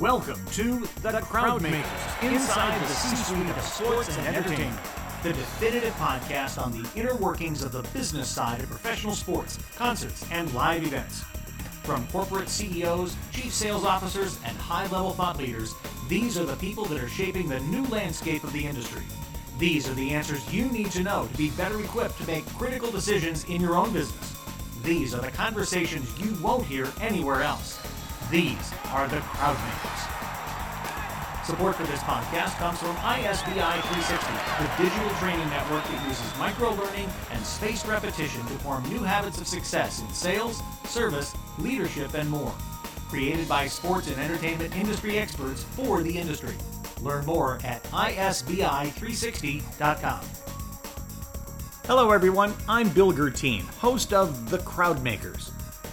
Welcome to The Crowd Makers, inside the C-suite of sports and entertainment. The definitive podcast on the inner workings of the business side of professional sports, concerts, and live events. From corporate CEOs, chief sales officers, and high-level thought leaders, these are the people that are shaping the new landscape of the industry. These are the answers you need to know to be better equipped to make critical decisions in your own business. These are the conversations you won't hear anywhere else. These are the crowd makers. Support for this podcast comes from ISBI 360, the digital training network that uses micro learning and spaced repetition to form new habits of success in sales, service, leadership, and more. Created by sports and entertainment industry experts for the industry. Learn more at isbi360.com. Hello, everyone. I'm Bill Guertin, host of The Crowd Makers.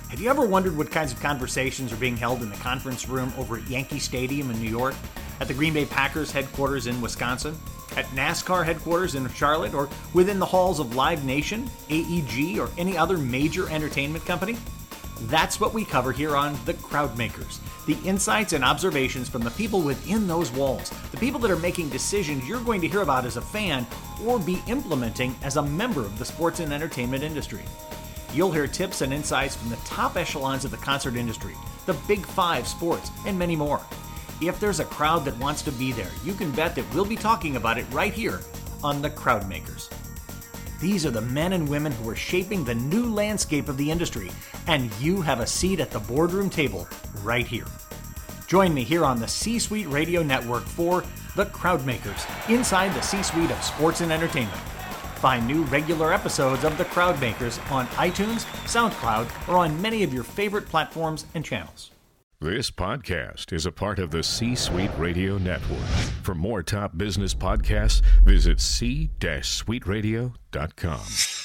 Have you ever wondered what kinds of conversations are being held in the conference room over at Yankee Stadium in New York, at the Green Bay Packers headquarters in Wisconsin, at NASCAR headquarters in Charlotte, or within the halls of Live Nation, AEG, or any other major entertainment company? That's what we cover here on The Crowd Makers the insights and observations from the people within those walls, the people that are making decisions you're going to hear about as a fan or be implementing as a member of the sports and entertainment industry. You'll hear tips and insights from the top echelons of the concert industry, the big five sports, and many more. If there's a crowd that wants to be there, you can bet that we'll be talking about it right here on The Crowd Makers. These are the men and women who are shaping the new landscape of the industry, and you have a seat at the boardroom table right here. Join me here on the C Suite Radio Network for The Crowd Makers, inside the C Suite of sports and entertainment. Find new regular episodes of The Crowdmakers on iTunes, SoundCloud, or on many of your favorite platforms and channels. This podcast is a part of the C Suite Radio Network. For more top business podcasts, visit c-suiteradio.com.